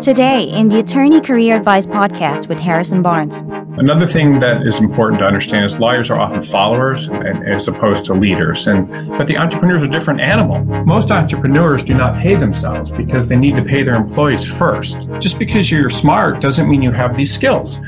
Today, in the Attorney Career Advice podcast with Harrison Barnes. Another thing that is important to understand is lawyers are often followers as opposed to leaders. And but the entrepreneurs are a different animal. Most entrepreneurs do not pay themselves because they need to pay their employees first. Just because you're smart doesn't mean you have these skills.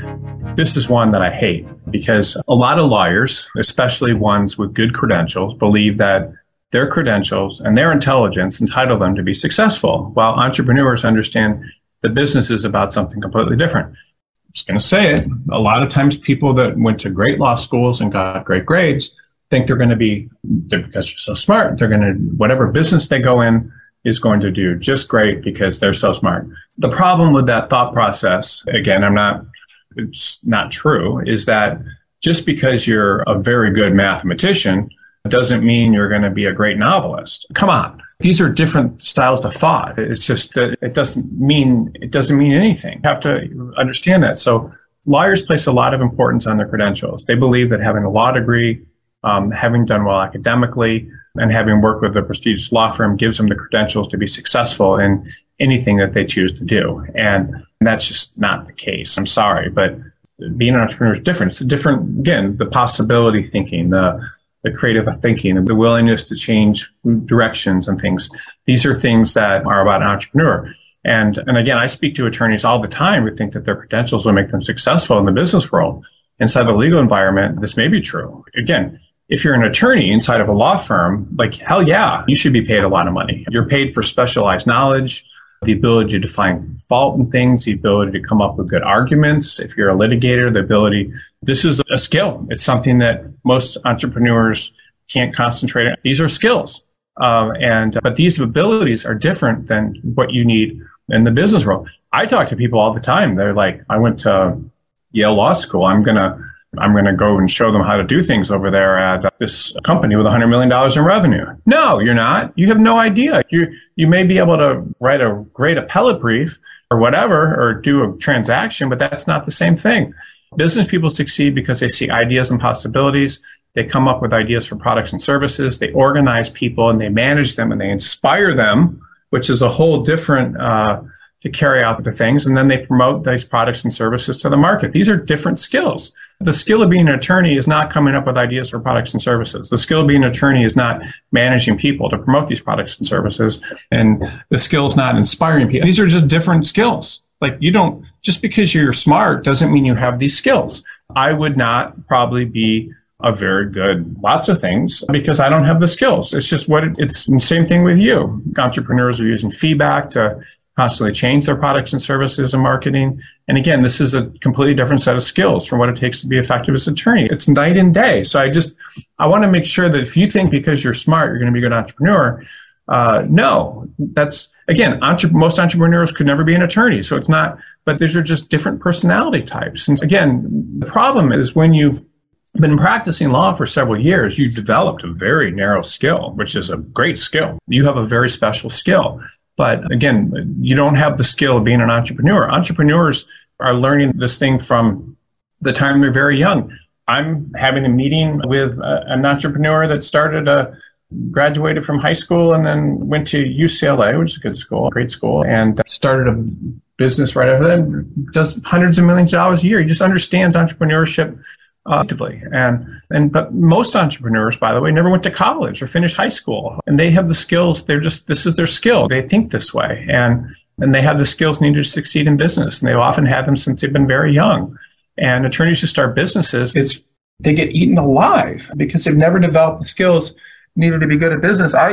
This is one that I hate because a lot of lawyers, especially ones with good credentials, believe that their credentials and their intelligence entitle them to be successful, while entrepreneurs understand the business is about something completely different. I'm just going to say it. A lot of times, people that went to great law schools and got great grades think they're going to be, because they're so smart, they're going to, whatever business they go in is going to do just great because they're so smart. The problem with that thought process, again, I'm not, it's not true, is that just because you're a very good mathematician doesn't mean you're going to be a great novelist. Come on. These are different styles of thought. It's just that it doesn't mean it doesn't mean anything. You have to understand that. So lawyers place a lot of importance on their credentials. They believe that having a law degree, um, having done well academically, and having worked with a prestigious law firm gives them the credentials to be successful in anything that they choose to do. And that's just not the case. I'm sorry, but being an entrepreneur is different. It's a different, again, the possibility thinking, the the creative thinking, the willingness to change directions and things. These are things that are about an entrepreneur. And, and again, I speak to attorneys all the time who think that their credentials will make them successful in the business world. Inside the legal environment, this may be true. Again, if you're an attorney inside of a law firm, like hell yeah, you should be paid a lot of money. You're paid for specialized knowledge the ability to find fault in things, the ability to come up with good arguments. If you're a litigator, the ability, this is a skill. It's something that most entrepreneurs can't concentrate on. These are skills. Um, and, but these abilities are different than what you need in the business world. I talk to people all the time. They're like, I went to Yale Law School. I'm going to I'm going to go and show them how to do things over there at this company with $100 million in revenue. No, you're not. You have no idea. You, you may be able to write a great appellate brief or whatever, or do a transaction, but that's not the same thing. Business people succeed because they see ideas and possibilities. They come up with ideas for products and services. They organize people and they manage them and they inspire them, which is a whole different, uh, to carry out the things. And then they promote these products and services to the market. These are different skills the skill of being an attorney is not coming up with ideas for products and services. The skill of being an attorney is not managing people to promote these products and services. And the skill is not inspiring people. These are just different skills. Like you don't, just because you're smart doesn't mean you have these skills. I would not probably be a very good lots of things because I don't have the skills. It's just what it, it's the same thing with you. Entrepreneurs are using feedback to constantly change their products and services and marketing. And again, this is a completely different set of skills from what it takes to be effective as an attorney. It's night and day. So I just, I want to make sure that if you think because you're smart, you're going to be a good entrepreneur, uh, no, that's, again, entre- most entrepreneurs could never be an attorney. So it's not, but these are just different personality types. And again, the problem is when you've been practicing law for several years, you've developed a very narrow skill, which is a great skill. You have a very special skill. But again, you don't have the skill of being an entrepreneur. Entrepreneurs are learning this thing from the time they're very young. I'm having a meeting with a, an entrepreneur that started a graduated from high school and then went to UCLA, which is a good school, great school, and started a business right after that. Does hundreds of millions of dollars a year. He just understands entrepreneurship actively. And, and, but most entrepreneurs, by the way, never went to college or finished high school and they have the skills. They're just, this is their skill. They think this way and, and they have the skills needed to succeed in business. And they've often had them since they've been very young. And attorneys who start businesses, it's, they get eaten alive because they've never developed the skills needed to be good at business. I,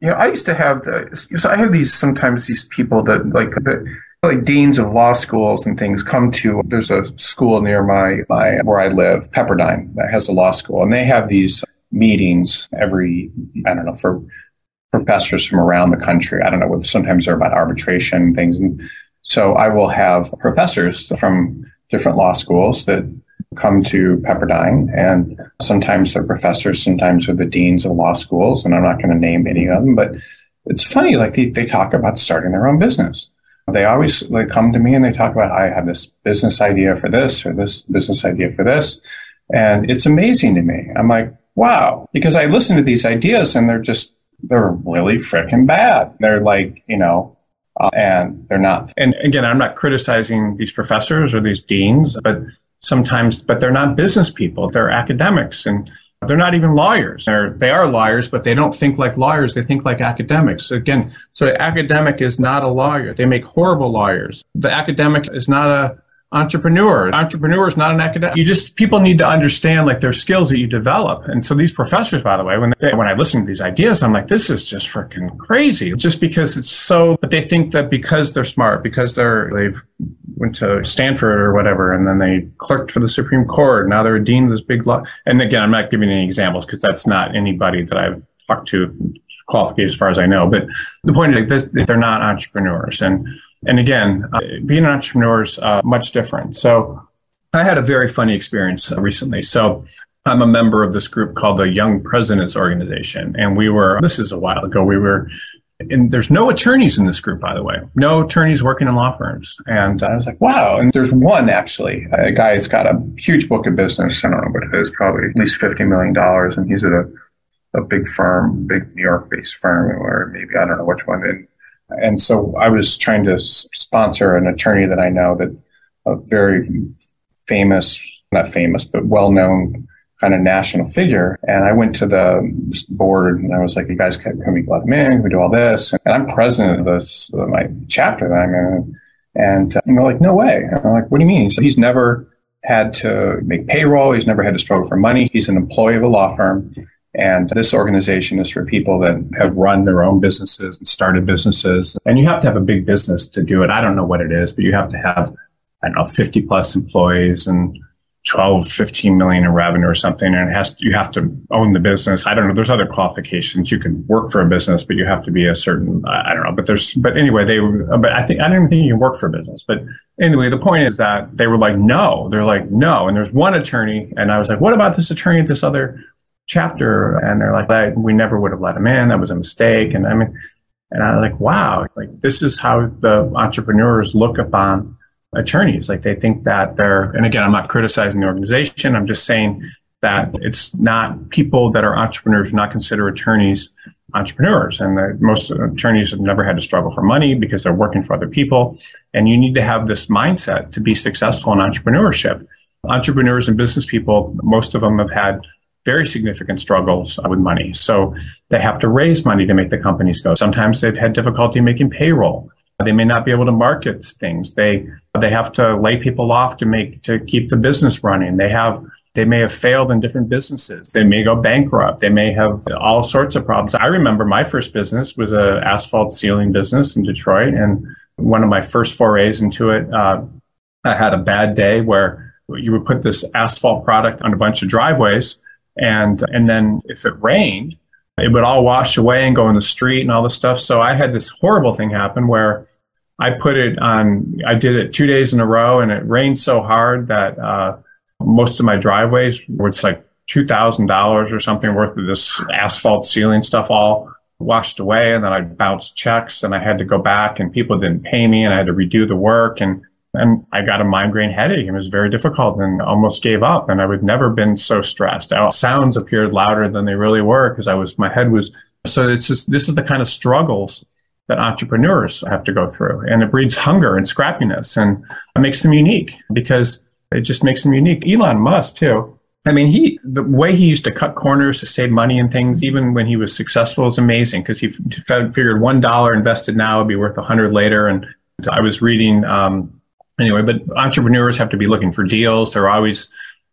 you know, I used to have the, so I have these, sometimes these people that like, the, like deans of law schools and things come to there's a school near my, my where I live, Pepperdine, that has a law school, and they have these meetings every I don't know for professors from around the country. I don't know. Sometimes they're about arbitration things, and so I will have professors from different law schools that come to Pepperdine, and sometimes they're professors, sometimes they're the deans of law schools, and I'm not going to name any of them, but it's funny. Like they, they talk about starting their own business they always they come to me and they talk about I have this business idea for this or this business idea for this, and it's amazing to me. I'm like, wow, because I listen to these ideas and they're just they're really freaking bad. They're like, you know, uh, and they're not. And again, I'm not criticizing these professors or these deans, but sometimes, but they're not business people. They're academics and they're not even lawyers. They're, they are lawyers, but they don't think like lawyers. They think like academics. Again, so academic is not a lawyer. They make horrible lawyers. The academic is not a entrepreneur. Entrepreneur is not an academic. You just people need to understand like their skills that you develop. And so these professors, by the way, when they, when I listen to these ideas, I'm like, this is just freaking crazy. Just because it's so, but they think that because they're smart, because they're they've went to Stanford or whatever, and then they clerked for the Supreme Court. Now they're a dean of this big law. And again, I'm not giving any examples because that's not anybody that I've talked to qualified as far as I know. But the point is, like, they're not entrepreneurs. And and again, uh, being an entrepreneur is uh, much different. So I had a very funny experience uh, recently. So I'm a member of this group called the Young Presidents Organization. And we were, this is a while ago, we were, and there's no attorneys in this group, by the way, no attorneys working in law firms. And I was like, wow. And there's one actually, a guy that's got a huge book of business. I don't know what it is, probably at least $50 million. And he's at a, a big firm, big New York based firm, or maybe I don't know which one. And and so I was trying to sponsor an attorney that I know that a very famous, not famous, but well known kind of national figure. And I went to the board and I was like, you guys can, we let him in? Can we do all this? And I'm president of this, my chapter that I'm in. And, uh, they're like, no way. And I'm like, what do you mean? So he's never had to make payroll. He's never had to struggle for money. He's an employee of a law firm. And this organization is for people that have run their own businesses and started businesses. And you have to have a big business to do it. I don't know what it is, but you have to have, I don't know, 50 plus employees and 12, 15 million in revenue or something. And it has, you have to own the business. I don't know. There's other qualifications. You can work for a business, but you have to be a certain, I don't know, but there's, but anyway, they, but I think, I don't even think you can work for a business. But anyway, the point is that they were like, no, they're like, no. And there's one attorney. And I was like, what about this attorney at this other chapter and they're like, we never would have let him in. That was a mistake. And I mean, and I was like, wow, like this is how the entrepreneurs look upon attorneys. Like they think that they're, and again, I'm not criticizing the organization. I'm just saying that it's not people that are entrepreneurs not consider attorneys entrepreneurs. And most attorneys have never had to struggle for money because they're working for other people. And you need to have this mindset to be successful in entrepreneurship. Entrepreneurs and business people, most of them have had very significant struggles with money. So they have to raise money to make the companies go. Sometimes they've had difficulty making payroll. They may not be able to market things. They they have to lay people off to make to keep the business running. They have they may have failed in different businesses. They may go bankrupt. They may have all sorts of problems. I remember my first business was a asphalt sealing business in Detroit, and one of my first forays into it, uh, I had a bad day where you would put this asphalt product on a bunch of driveways and, and then if it rained, it would all wash away and go in the street and all this stuff. So I had this horrible thing happen where I put it on, I did it two days in a row and it rained so hard that, uh, most of my driveways was like $2,000 or something worth of this asphalt sealing stuff all washed away. And then I bounced checks and I had to go back and people didn't pay me and I had to redo the work. And and I got a migraine headache. It was very difficult and almost gave up. And I would never been so stressed. Sounds appeared louder than they really were because I was, my head was, so it's just, this is the kind of struggles that entrepreneurs have to go through. And it breeds hunger and scrappiness and it makes them unique because it just makes them unique. Elon Musk too. I mean, he, the way he used to cut corners to save money and things, even when he was successful, is amazing because he figured $1 invested now would be worth a hundred later. And I was reading, um, anyway, but entrepreneurs have to be looking for deals. They're always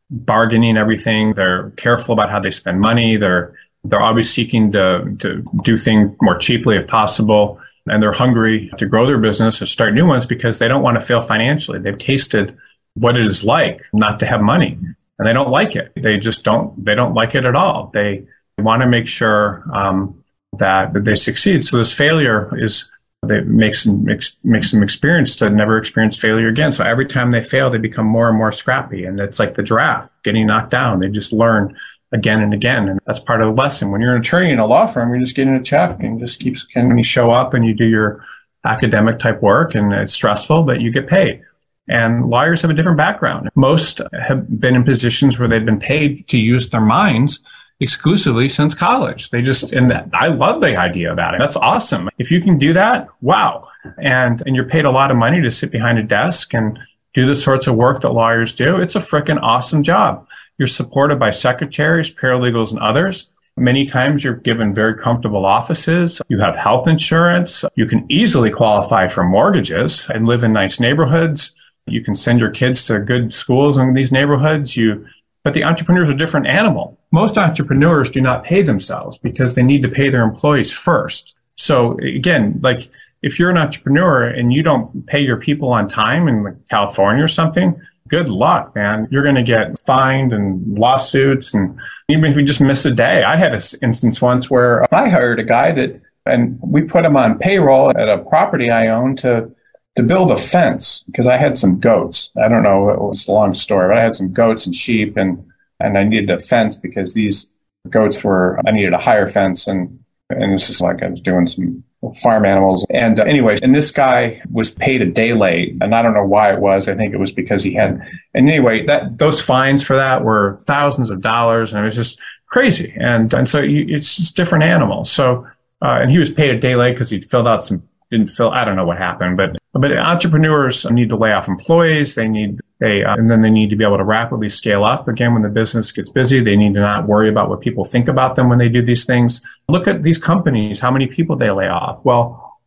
bargaining everything. They're careful about how they spend money. They're they're always seeking to to do things more cheaply if possible. And they're hungry to grow their business or start new ones because they don't want to fail financially. They've tasted what it is like not to have money and they don't like it. They just don't, they don't like it at all. They want to make sure um, that, that they succeed. So this failure is that makes them makes them experience to never experience failure again. So every time they fail, they become more and more scrappy, and it's like the giraffe getting knocked down. They just learn again and again, and that's part of the lesson. When you're an attorney in a law firm, you're just getting a check and just keeps. And you show up and you do your academic type work, and it's stressful, but you get paid. And lawyers have a different background. Most have been in positions where they've been paid to use their minds exclusively since college. They just, and I love the idea about it. That's awesome. If you can do that, wow. And, and you're paid a lot of money to sit behind a desk and do the sorts of work that lawyers do. It's a freaking awesome job. You're supported by secretaries, paralegals, and others. Many times you're given very comfortable offices. You have health insurance. You can easily qualify for mortgages and live in nice neighborhoods. You can send your kids to good schools in these neighborhoods. You but the entrepreneur is a different animal. Most entrepreneurs do not pay themselves because they need to pay their employees first. So again, like if you're an entrepreneur and you don't pay your people on time in California or something, good luck, man. You're going to get fined and lawsuits. And even if you just miss a day, I had an instance once where I hired a guy that, and we put him on payroll at a property I own to to build a fence because I had some goats. I don't know, it was a long story, but I had some goats and sheep and, and I needed a fence because these goats were, I needed a higher fence and, and it's just like I was doing some farm animals. And uh, anyways, and this guy was paid a day late and I don't know why it was. I think it was because he had, and anyway, that, those fines for that were thousands of dollars and it was just crazy. And, and so you, it's just different animals. So, uh, and he was paid a day late because he filled out some didn't fill. I don't know what happened, but but entrepreneurs need to lay off employees. They need they uh, and then they need to be able to rapidly scale up. Again, when the business gets busy, they need to not worry about what people think about them when they do these things. Look at these companies, how many people they lay off. Well,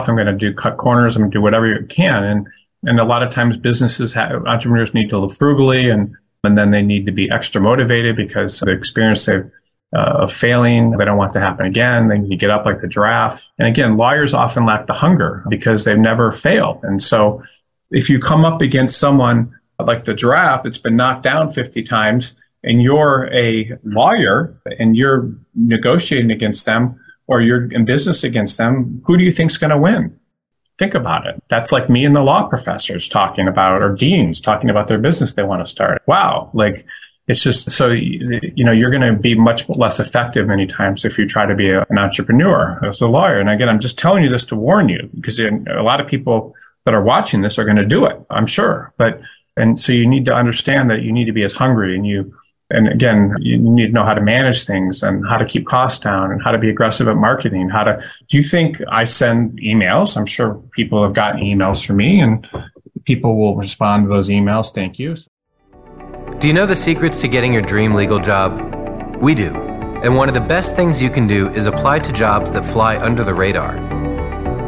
I'm going to do cut corners. I'm going to do whatever you can, and and a lot of times businesses have, entrepreneurs need to live frugally and and then they need to be extra motivated because the experience they've uh, of failing. They don't want to happen again. They need to get up like the giraffe. And again, lawyers often lack the hunger because they've never failed. And so if you come up against someone like the giraffe that's been knocked down 50 times and you're a lawyer and you're negotiating against them or you're in business against them, who do you think's going to win? Think about it. That's like me and the law professors talking about, or deans talking about their business they want to start. Wow. Like it's just so you know you're going to be much less effective many times if you try to be a, an entrepreneur as a lawyer and again i'm just telling you this to warn you because a lot of people that are watching this are going to do it i'm sure but and so you need to understand that you need to be as hungry and you and again you need to know how to manage things and how to keep costs down and how to be aggressive at marketing how to do you think i send emails i'm sure people have gotten emails from me and people will respond to those emails thank you do you know the secrets to getting your dream legal job? We do. And one of the best things you can do is apply to jobs that fly under the radar.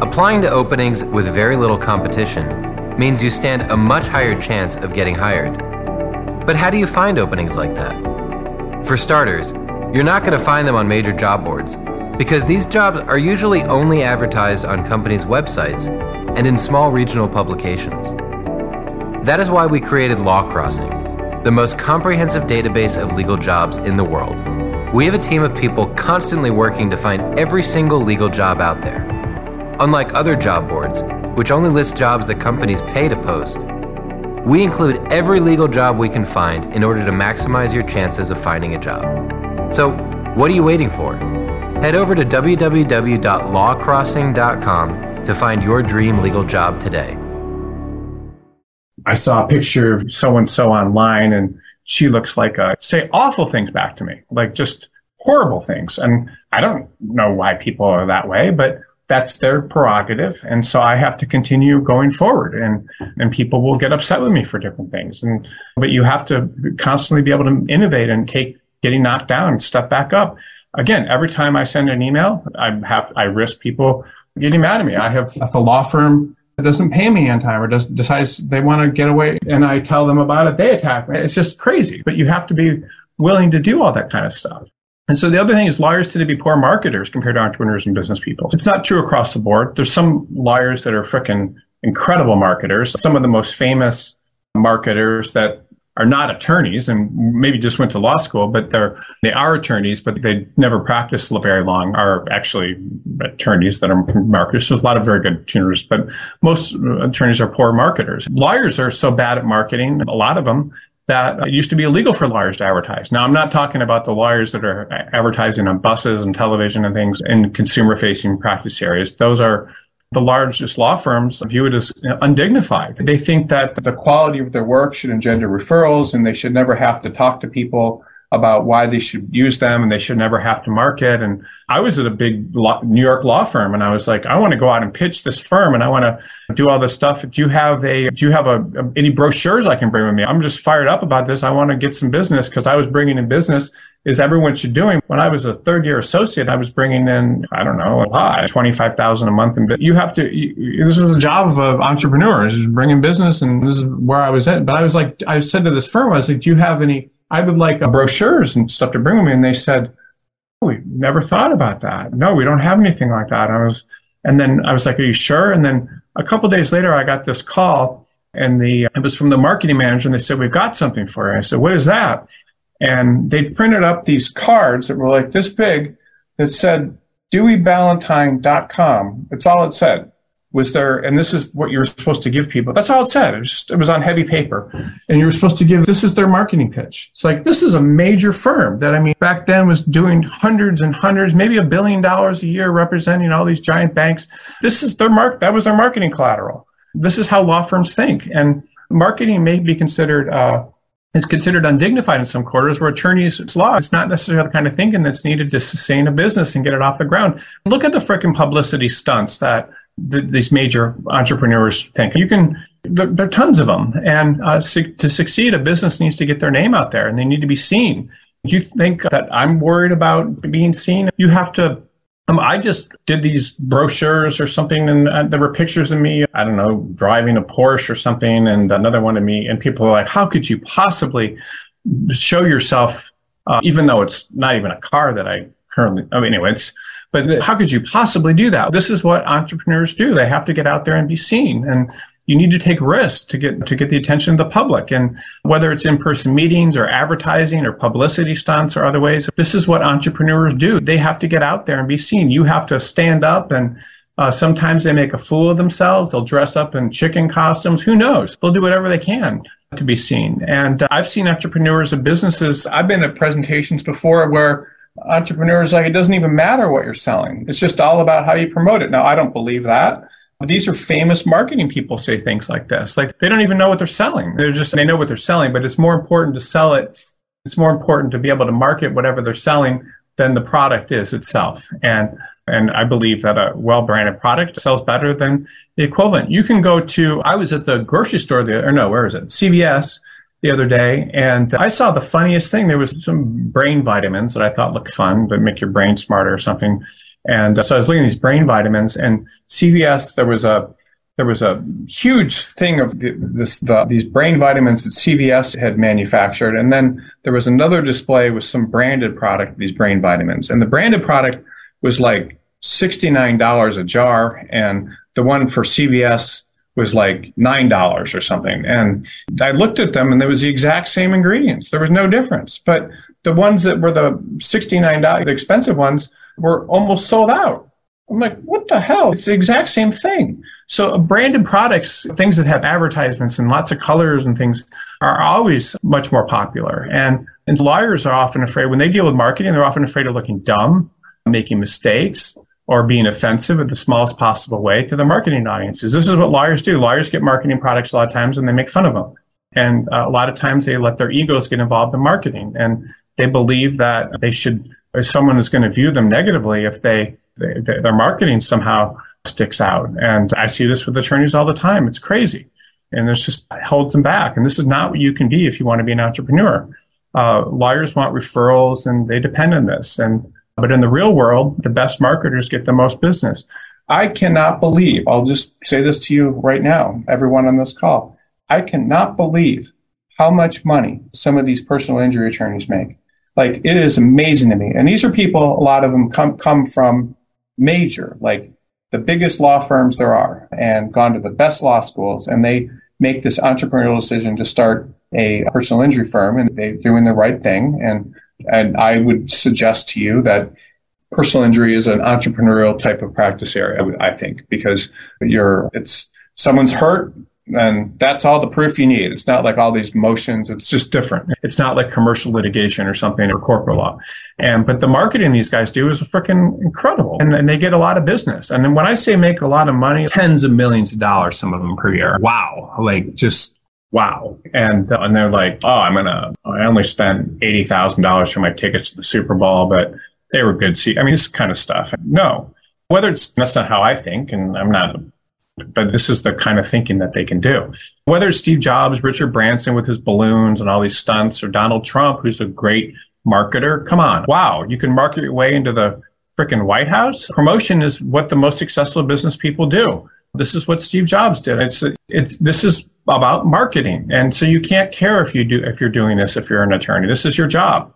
Applying to openings with very little competition means you stand a much higher chance of getting hired. But how do you find openings like that? For starters, you're not going to find them on major job boards because these jobs are usually only advertised on companies' websites and in small regional publications. That is why we created LawCrossing the most comprehensive database of legal jobs in the world. We have a team of people constantly working to find every single legal job out there. Unlike other job boards, which only list jobs that companies pay to post, we include every legal job we can find in order to maximize your chances of finding a job. So, what are you waiting for? Head over to www.lawcrossing.com to find your dream legal job today. I saw a picture of so and so online and she looks like a, say awful things back to me, like just horrible things. And I don't know why people are that way, but that's their prerogative. And so I have to continue going forward and, and people will get upset with me for different things. And, but you have to constantly be able to innovate and take getting knocked down and step back up. Again, every time I send an email, I have, I risk people getting mad at me. I have a law firm that doesn't pay me on time or does, decides they want to get away and I tell them about it, they attack me. It's just crazy. But you have to be willing to do all that kind of stuff. And so the other thing is lawyers tend to be poor marketers compared to entrepreneurs and business people. It's not true across the board. There's some lawyers that are freaking incredible marketers. Some of the most famous marketers that are not attorneys and maybe just went to law school, but they're they are attorneys, but they never practiced very long. Are actually attorneys that are marketers. So a lot of very good tuners, but most attorneys are poor marketers. Lawyers are so bad at marketing. A lot of them that used to be illegal for lawyers to advertise. Now, I'm not talking about the lawyers that are advertising on buses and television and things in consumer facing practice areas. Those are the largest law firms view it as undignified. They think that the quality of their work should engender referrals and they should never have to talk to people about why they should use them and they should never have to market. And I was at a big New York law firm and I was like, I want to go out and pitch this firm and I want to do all this stuff. Do you have a, do you have a, a any brochures I can bring with me? I'm just fired up about this. I want to get some business because I was bringing in business is everyone should doing. When I was a third year associate, I was bringing in, I don't know, a high, 25,000 a month. And you have to, you, this is the job of an entrepreneur is bringing business. And this is where I was at. But I was like, I said to this firm, I was like, do you have any, I would like uh, brochures and stuff to bring with me. And they said, oh, we never thought about that. No, we don't have anything like that. And I was, and then I was like, are you sure? And then a couple days later, I got this call and the, it was from the marketing manager and they said, we've got something for you. I said, what is that? And they printed up these cards that were like this big that said DeweyBallantine.com. That's all it said. Was there, and this is what you're supposed to give people. That's all it said. It was just, it was on heavy paper. And you were supposed to give, this is their marketing pitch. It's like, this is a major firm that, I mean, back then was doing hundreds and hundreds, maybe a billion dollars a year representing all these giant banks. This is their mark, that was their marketing collateral. This is how law firms think. And marketing may be considered, uh, is considered undignified in some quarters where attorneys it's law it's not necessarily the kind of thinking that's needed to sustain a business and get it off the ground look at the frickin' publicity stunts that the, these major entrepreneurs think you can there, there are tons of them and uh, su- to succeed a business needs to get their name out there and they need to be seen do you think that i'm worried about being seen you have to um, I just did these brochures or something, and uh, there were pictures of me, I don't know, driving a Porsche or something, and another one of me. And people were like, How could you possibly show yourself, uh, even though it's not even a car that I currently, I mean, anyway, it's, but how could you possibly do that? This is what entrepreneurs do. They have to get out there and be seen. And you need to take risks to get to get the attention of the public. And whether it's in-person meetings or advertising or publicity stunts or other ways this is what entrepreneurs do. They have to get out there and be seen. You have to stand up and uh, sometimes they make a fool of themselves. They'll dress up in chicken costumes. Who knows? They'll do whatever they can to be seen. And uh, i've seen entrepreneurs of businesses. I've been at presentations before where entrepreneurs like it doesn't even matter what you're selling it's just all about how you promote it now i don't believe that these are famous marketing people say things like this. Like they don't even know what they're selling. They're just, they know what they're selling, but it's more important to sell it. It's more important to be able to market whatever they're selling than the product is itself. And, and I believe that a well branded product sells better than the equivalent. You can go to, I was at the grocery store, the, or no, where is it? CVS the other day and I saw the funniest thing. There was some brain vitamins that I thought looked fun, that make your brain smarter or something. And uh, so I was looking at these brain vitamins and CVS, there was a, there was a huge thing of the, this, the, these brain vitamins that CVS had manufactured. And then there was another display with some branded product, these brain vitamins. And the branded product was like $69 a jar. And the one for CVS was like $9 or something. And I looked at them and there was the exact same ingredients. There was no difference. But the ones that were the $69, the expensive ones, were almost sold out. I'm like, what the hell? It's the exact same thing. So branded products, things that have advertisements and lots of colors and things are always much more popular. And, and lawyers are often afraid when they deal with marketing, they're often afraid of looking dumb, making mistakes, or being offensive in the smallest possible way to the marketing audiences. This is what lawyers do. Lawyers get marketing products a lot of times and they make fun of them. And uh, a lot of times they let their egos get involved in marketing and they believe that they should someone is going to view them negatively if they, they, their marketing somehow sticks out. And I see this with attorneys all the time. It's crazy. And it's just holds them back. And this is not what you can be if you want to be an entrepreneur. Uh, lawyers want referrals and they depend on this. And, but in the real world, the best marketers get the most business. I cannot believe, I'll just say this to you right now, everyone on this call. I cannot believe how much money some of these personal injury attorneys make. Like it is amazing to me. And these are people, a lot of them come, come from major, like the biggest law firms there are and gone to the best law schools and they make this entrepreneurial decision to start a personal injury firm and they're doing the right thing. And, and I would suggest to you that personal injury is an entrepreneurial type of practice area, I think, because you're, it's, someone's hurt, and that's all the proof you need. It's not like all these motions. It's just different. It's not like commercial litigation or something or corporate law. And, but the marketing these guys do is freaking incredible and, and they get a lot of business. And then when I say make a lot of money, tens of millions of dollars, some of them per year. Wow. Like just wow. And, uh, and they're like, oh, I'm going to, I only spent $80,000 for my tickets to the Super Bowl, but they were good seats. I mean, this kind of stuff. No, whether it's, that's not how I think, and I'm not, but this is the kind of thinking that they can do. Whether it's Steve Jobs, Richard Branson with his balloons and all these stunts, or Donald Trump, who's a great marketer, come on. Wow. You can market your way into the freaking White House. Promotion is what the most successful business people do. This is what Steve Jobs did. It's, it's, this is about marketing. And so you can't care if you do, if you're doing this, if you're an attorney. This is your job.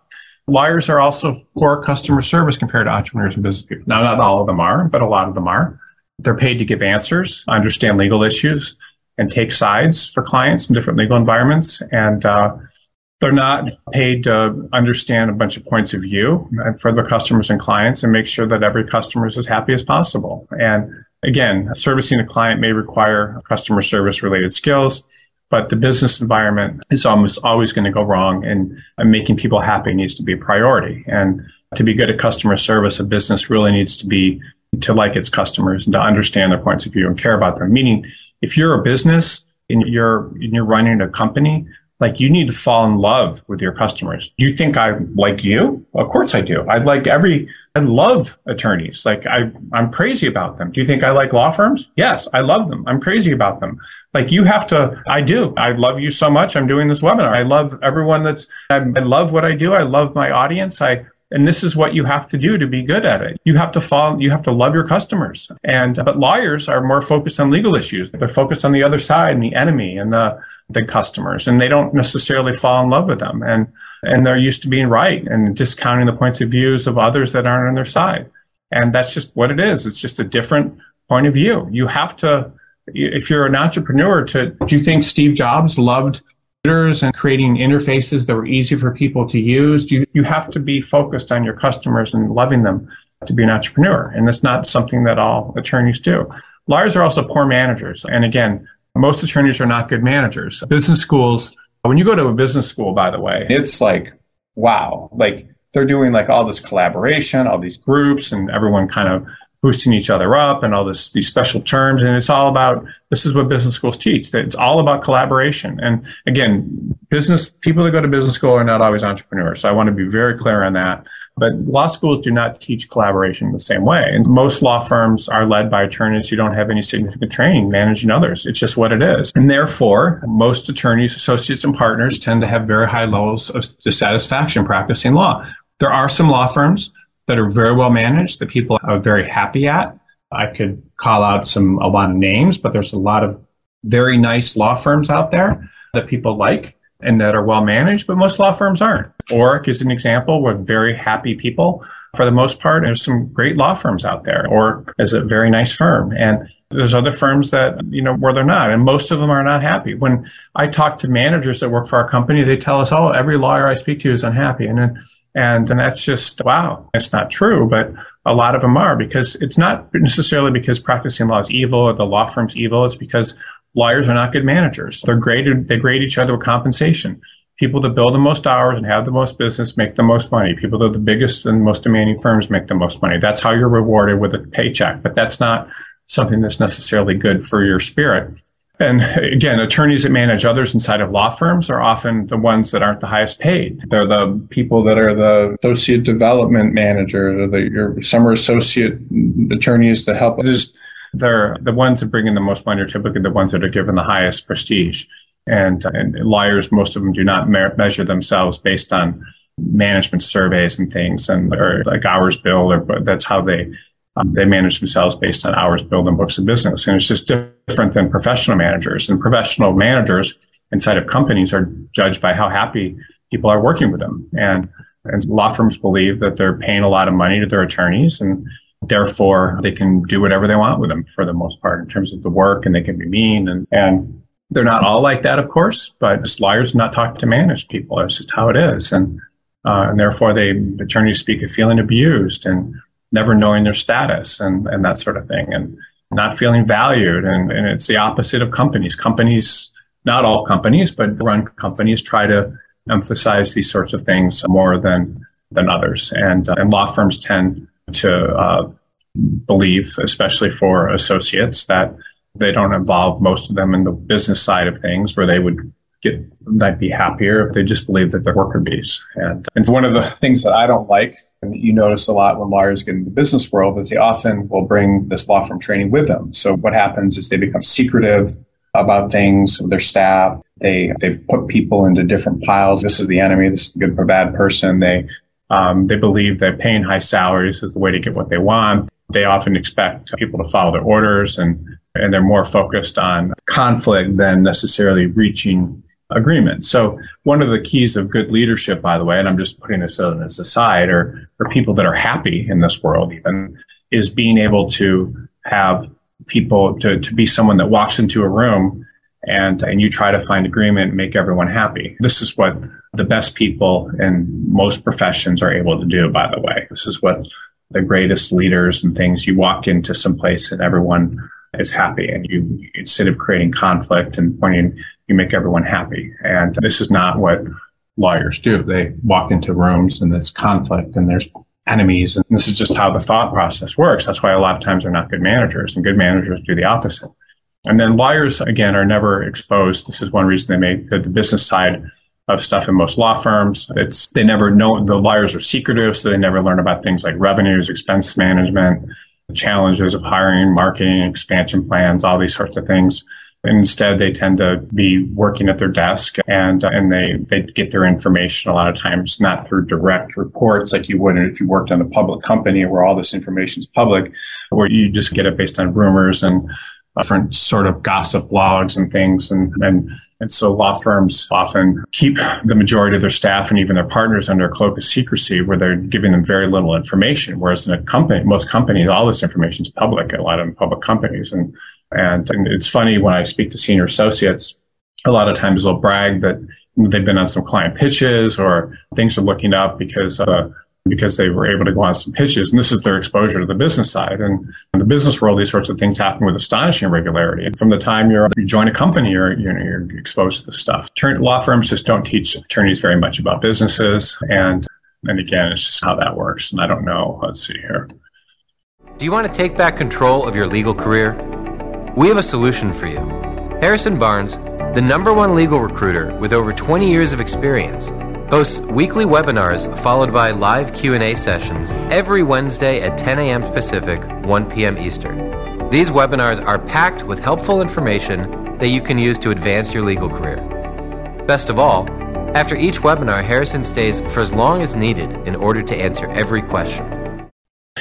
Lawyers are also poor customer service compared to entrepreneurs and business people. Now, not all of them are, but a lot of them are. They're paid to give answers, understand legal issues, and take sides for clients in different legal environments. And uh, they're not paid to understand a bunch of points of view for their customers and clients and make sure that every customer is as happy as possible. And Again, servicing a client may require customer service related skills, but the business environment is almost always going to go wrong and, making people happy needs to be a priority. And to be good at customer service, a business really needs to be to like its customers and to understand their points of view and care about them. Meaning, if you're a business and you're, and you're running a company, like you need to fall in love with your customers. Do you think I like you? Of course I do. I like every, I love attorneys. Like I, I'm crazy about them. Do you think I like law firms? Yes, I love them. I'm crazy about them. Like you have to, I do. I love you so much. I'm doing this webinar. I love everyone that's, I, I love what I do. I love my audience. I, and this is what you have to do to be good at it. You have to fall, you have to love your customers. And, but lawyers are more focused on legal issues. They're focused on the other side and the enemy and the, the customers and they don't necessarily fall in love with them. And, and they're used to being right and discounting the points of views of others that aren't on their side. And that's just what it is. It's just a different point of view. You have to, if you're an entrepreneur to, do you think Steve Jobs loved and creating interfaces that were easy for people to use. You, you have to be focused on your customers and loving them to be an entrepreneur. And it's not something that all attorneys do. Lawyers are also poor managers. And again, most attorneys are not good managers. Business schools, when you go to a business school, by the way, it's like, wow, like they're doing like all this collaboration, all these groups, and everyone kind of boosting each other up and all this these special terms. And it's all about this is what business schools teach. That it's all about collaboration. And again business people that go to business school are not always entrepreneurs. So i want to be very clear on that. But law schools do not teach collaboration the same way. And most law firms are led by attorneys who don't have any significant training managing others. It's just what it is. And therefore most attorneys associates and partners tend to have very high levels of dissatisfaction practicing law. There are some law firms that are very well managed that people are very happy at. I could call out some a lot of names, but there's a lot of very nice law firms out there that people like and that are well managed, but most law firms aren't. Orrick is an example with very happy people for the most part. There's some great law firms out there. Orrick is a very nice firm. And there's other firms that, you know, where they're not. And most of them are not happy. When I talk to managers that work for our company, they tell us, oh, every lawyer I speak to is unhappy. And then and, and that's just, wow, it's not true, but a lot of them are because it's not necessarily because practicing law is evil or the law firm's evil. It's because lawyers are not good managers. They're graded, they grade each other with compensation. People that build the most hours and have the most business make the most money. People that are the biggest and most demanding firms make the most money. That's how you're rewarded with a paycheck, but that's not something that's necessarily good for your spirit. And again, attorneys that manage others inside of law firms are often the ones that aren't the highest paid. They're the people that are the associate development managers or the your summer associate attorneys to help. There's, they're the ones that bring in the most money are typically the ones that are given the highest prestige. And, and liars, most of them do not me- measure themselves based on management surveys and things and or like hours billed or that's how they um, they manage themselves based on hours billed and books of business. And it's just different than professional managers. And professional managers inside of companies are judged by how happy people are working with them. And, and law firms believe that they're paying a lot of money to their attorneys and therefore they can do whatever they want with them for the most part in terms of the work and they can be mean and, and they're not all like that, of course, but just lawyers not talk to managed people. It's just how it is. And, uh, and therefore they, attorneys speak of feeling abused and never knowing their status and, and that sort of thing and not feeling valued. And, and it's the opposite of companies. Companies, not all companies, but run companies try to emphasize these sorts of things more than, than others. And, uh, and law firms tend to uh, believe, especially for associates, that they don't involve most of them in the business side of things where they would get might be happier if they just believe that they're worker bees. And, it's one of the things that I don't like, and you notice a lot when lawyers get into the business world, is they often will bring this law firm training with them. So what happens is they become secretive about things with their staff. They they put people into different piles. This is the enemy. This is the good or bad person. They um, they believe that paying high salaries is the way to get what they want. They often expect people to follow their orders and and they're more focused on conflict than necessarily reaching agreement. So one of the keys of good leadership, by the way, and I'm just putting this as a side, or, for people that are happy in this world even, is being able to have people to, to be someone that walks into a room and, and you try to find agreement and make everyone happy. This is what the best people in most professions are able to do, by the way. This is what the greatest leaders and things you walk into some place and everyone is happy and you instead of creating conflict and pointing you make everyone happy. And this is not what lawyers do. They walk into rooms and there's conflict and there's enemies. And this is just how the thought process works. That's why a lot of times they're not good managers and good managers do the opposite. And then lawyers again are never exposed. This is one reason they make the, the business side of stuff in most law firms. It's they never know the lawyers are secretive, so they never learn about things like revenues, expense management, challenges of hiring, marketing, expansion plans, all these sorts of things. Instead, they tend to be working at their desk and uh, and they they get their information a lot of times not through direct reports like you would if you worked in a public company where all this information is public, where you just get it based on rumors and different sort of gossip blogs and things and and and so law firms often keep the majority of their staff and even their partners under a cloak of secrecy where they're giving them very little information. Whereas in a company, most companies, all this information is public, a lot of public companies. And, and, and it's funny when I speak to senior associates, a lot of times they'll brag that they've been on some client pitches or things are looking up because uh, because they were able to go on some pitches. And this is their exposure to the business side. And in the business world, these sorts of things happen with astonishing regularity. And from the time you join a company, you're, you know, you're exposed to this stuff. Law firms just don't teach attorneys very much about businesses. And, and again, it's just how that works. And I don't know. Let's see here. Do you want to take back control of your legal career? We have a solution for you. Harrison Barnes, the number one legal recruiter with over 20 years of experience, hosts weekly webinars followed by live Q&A sessions every Wednesday at 10 a.m. Pacific, 1 p.m. Eastern. These webinars are packed with helpful information that you can use to advance your legal career. Best of all, after each webinar, Harrison stays for as long as needed in order to answer every question.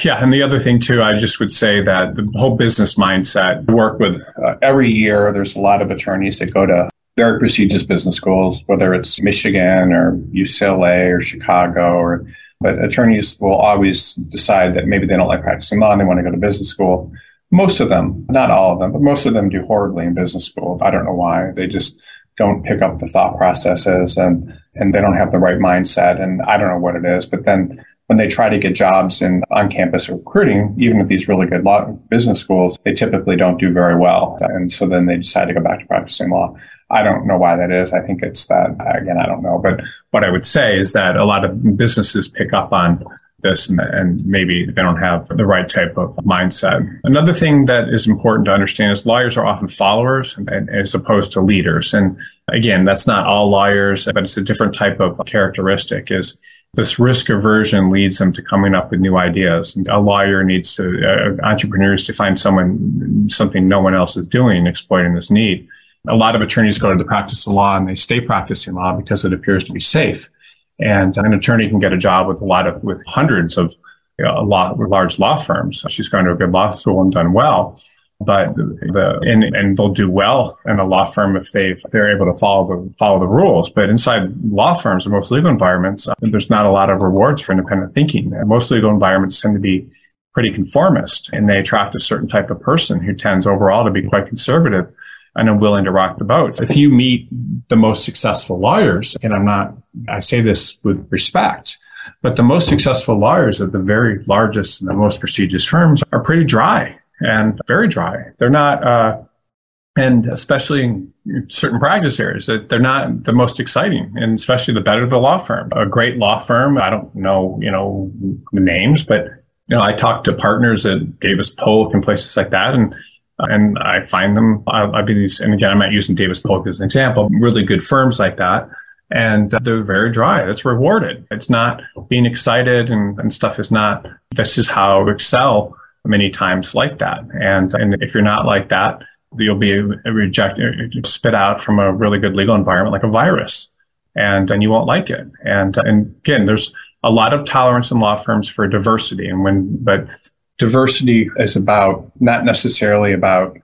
Yeah, and the other thing too, I just would say that the whole business mindset work with uh, every year. There's a lot of attorneys that go to very prestigious business schools, whether it's Michigan or UCLA or Chicago or but attorneys will always decide that maybe they don't like practicing law and they want to go to business school. Most of them, not all of them, but most of them do horribly in business school. I don't know why. They just don't pick up the thought processes and, and they don't have the right mindset. And I don't know what it is, but then when they try to get jobs in on campus recruiting, even at these really good law business schools, they typically don't do very well. And so then they decide to go back to practicing law. I don't know why that is. I think it's that, again, I don't know. But what I would say is that a lot of businesses pick up on this and, and, maybe they don't have the right type of mindset. Another thing that is important to understand is lawyers are often followers and, as opposed to leaders. And again, that's not all lawyers, but it's a different type of characteristic is this risk aversion leads them to coming up with new ideas. And a lawyer needs to, uh, entrepreneurs to find someone, something no one else is doing, exploiting this need a lot of attorneys go to the practice of law and they stay practicing law because it appears to be safe. And an attorney can get a job with a lot of, with hundreds of you know, law, large law firms. She's gone to a good law school and done well. But the, and, and they'll do well in a law firm if they, they're able to follow the, follow the rules. But inside law firms and most legal environments, uh, there's not a lot of rewards for independent thinking. Most legal environments tend to be pretty conformist and they attract a certain type of person who tends overall to be quite conservative and I'm willing to rock the boat. If you meet the most successful lawyers, and I'm not, I say this with respect, but the most successful lawyers at the very largest and the most prestigious firms are pretty dry and very dry. They're not, uh, and especially in certain practice areas, that they're not the most exciting, and especially the better the law firm. A great law firm, I don't know, you know, the names, but you know, I talked to partners at Davis Polk and places like that, and And I find them, I've been these, and again, I'm not using Davis Polk as an example, really good firms like that. And uh, they're very dry. It's rewarded. It's not being excited and, and stuff is not, this is how excel many times like that. And, and if you're not like that, you'll be rejected, spit out from a really good legal environment like a virus and, and you won't like it. And, and again, there's a lot of tolerance in law firms for diversity. And when, but diversity is about not necessarily about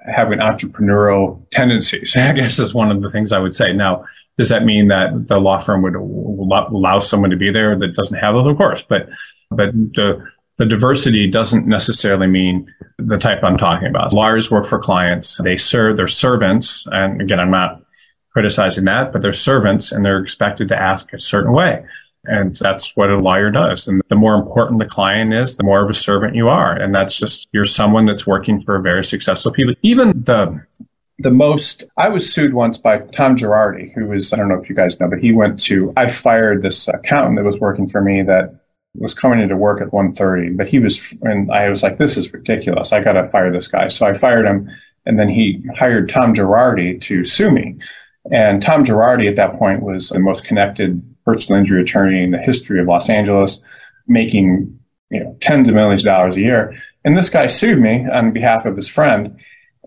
having entrepreneurial tendencies, I guess is one of the things I would say. Now, does that mean that the law firm would allow someone to be there that doesn't have those? Of course, but, but the, the diversity doesn't necessarily mean the type I'm talking about. Lawyers work for clients. They serve, they're servants. And again, I'm not criticizing that, but they're servants and they're expected to ask a certain way. And that's what a lawyer does. And the more important the client is, the more of a servant you are. And that's just, you're someone that's working for a very successful people. Even the, the most, I was sued once by Tom Girardi, who was, I don't know if you guys know, but he went to, I fired this accountant that was working for me that was coming into work at 1.30, but he was, and I was like, this is ridiculous. I got to fire this guy. So I fired him. And then he hired Tom Girardi to sue me. And Tom Girardi at that point was the most connected personal injury attorney in the history of Los Angeles, making you know tens of millions of dollars a year. And this guy sued me on behalf of his friend,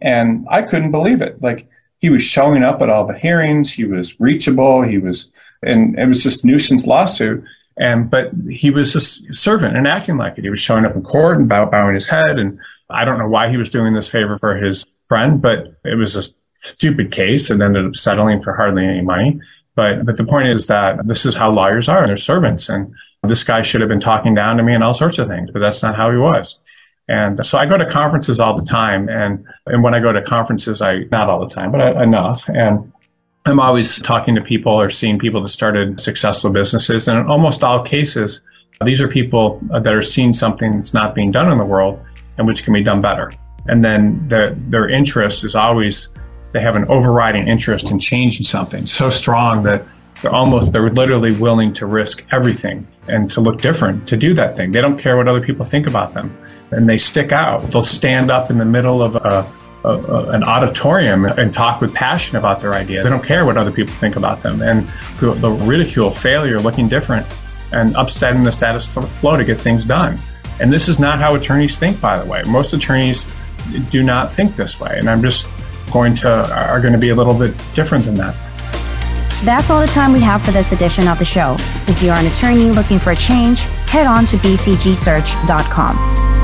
and I couldn't believe it. Like he was showing up at all the hearings, he was reachable, he was, and it was just nuisance lawsuit. And but he was a servant and acting like it. He was showing up in court and bow, bowing his head. And I don't know why he was doing this favor for his friend, but it was a stupid case and ended up settling for hardly any money. But but the point is that this is how lawyers are. They're servants. And this guy should have been talking down to me and all sorts of things, but that's not how he was. And so I go to conferences all the time. And, and when I go to conferences, I, not all the time, but I, enough. And I'm always talking to people or seeing people that started successful businesses. And in almost all cases, these are people that are seeing something that's not being done in the world and which can be done better. And then the, their interest is always they have an overriding interest in changing something so strong that they're almost they're literally willing to risk everything and to look different to do that thing. They don't care what other people think about them. And they stick out. They'll stand up in the middle of a, a, a, an auditorium and talk with passion about their idea. They don't care what other people think about them. And the ridicule failure looking different and upsetting the status quo to get things done. And this is not how attorneys think by the way. Most attorneys do not think this way. And i'm just going to uh, are going to be a little bit different than that. That's all the time we have for this edition of the show. If you are an attorney looking for a change, head on to bcgsearch.com.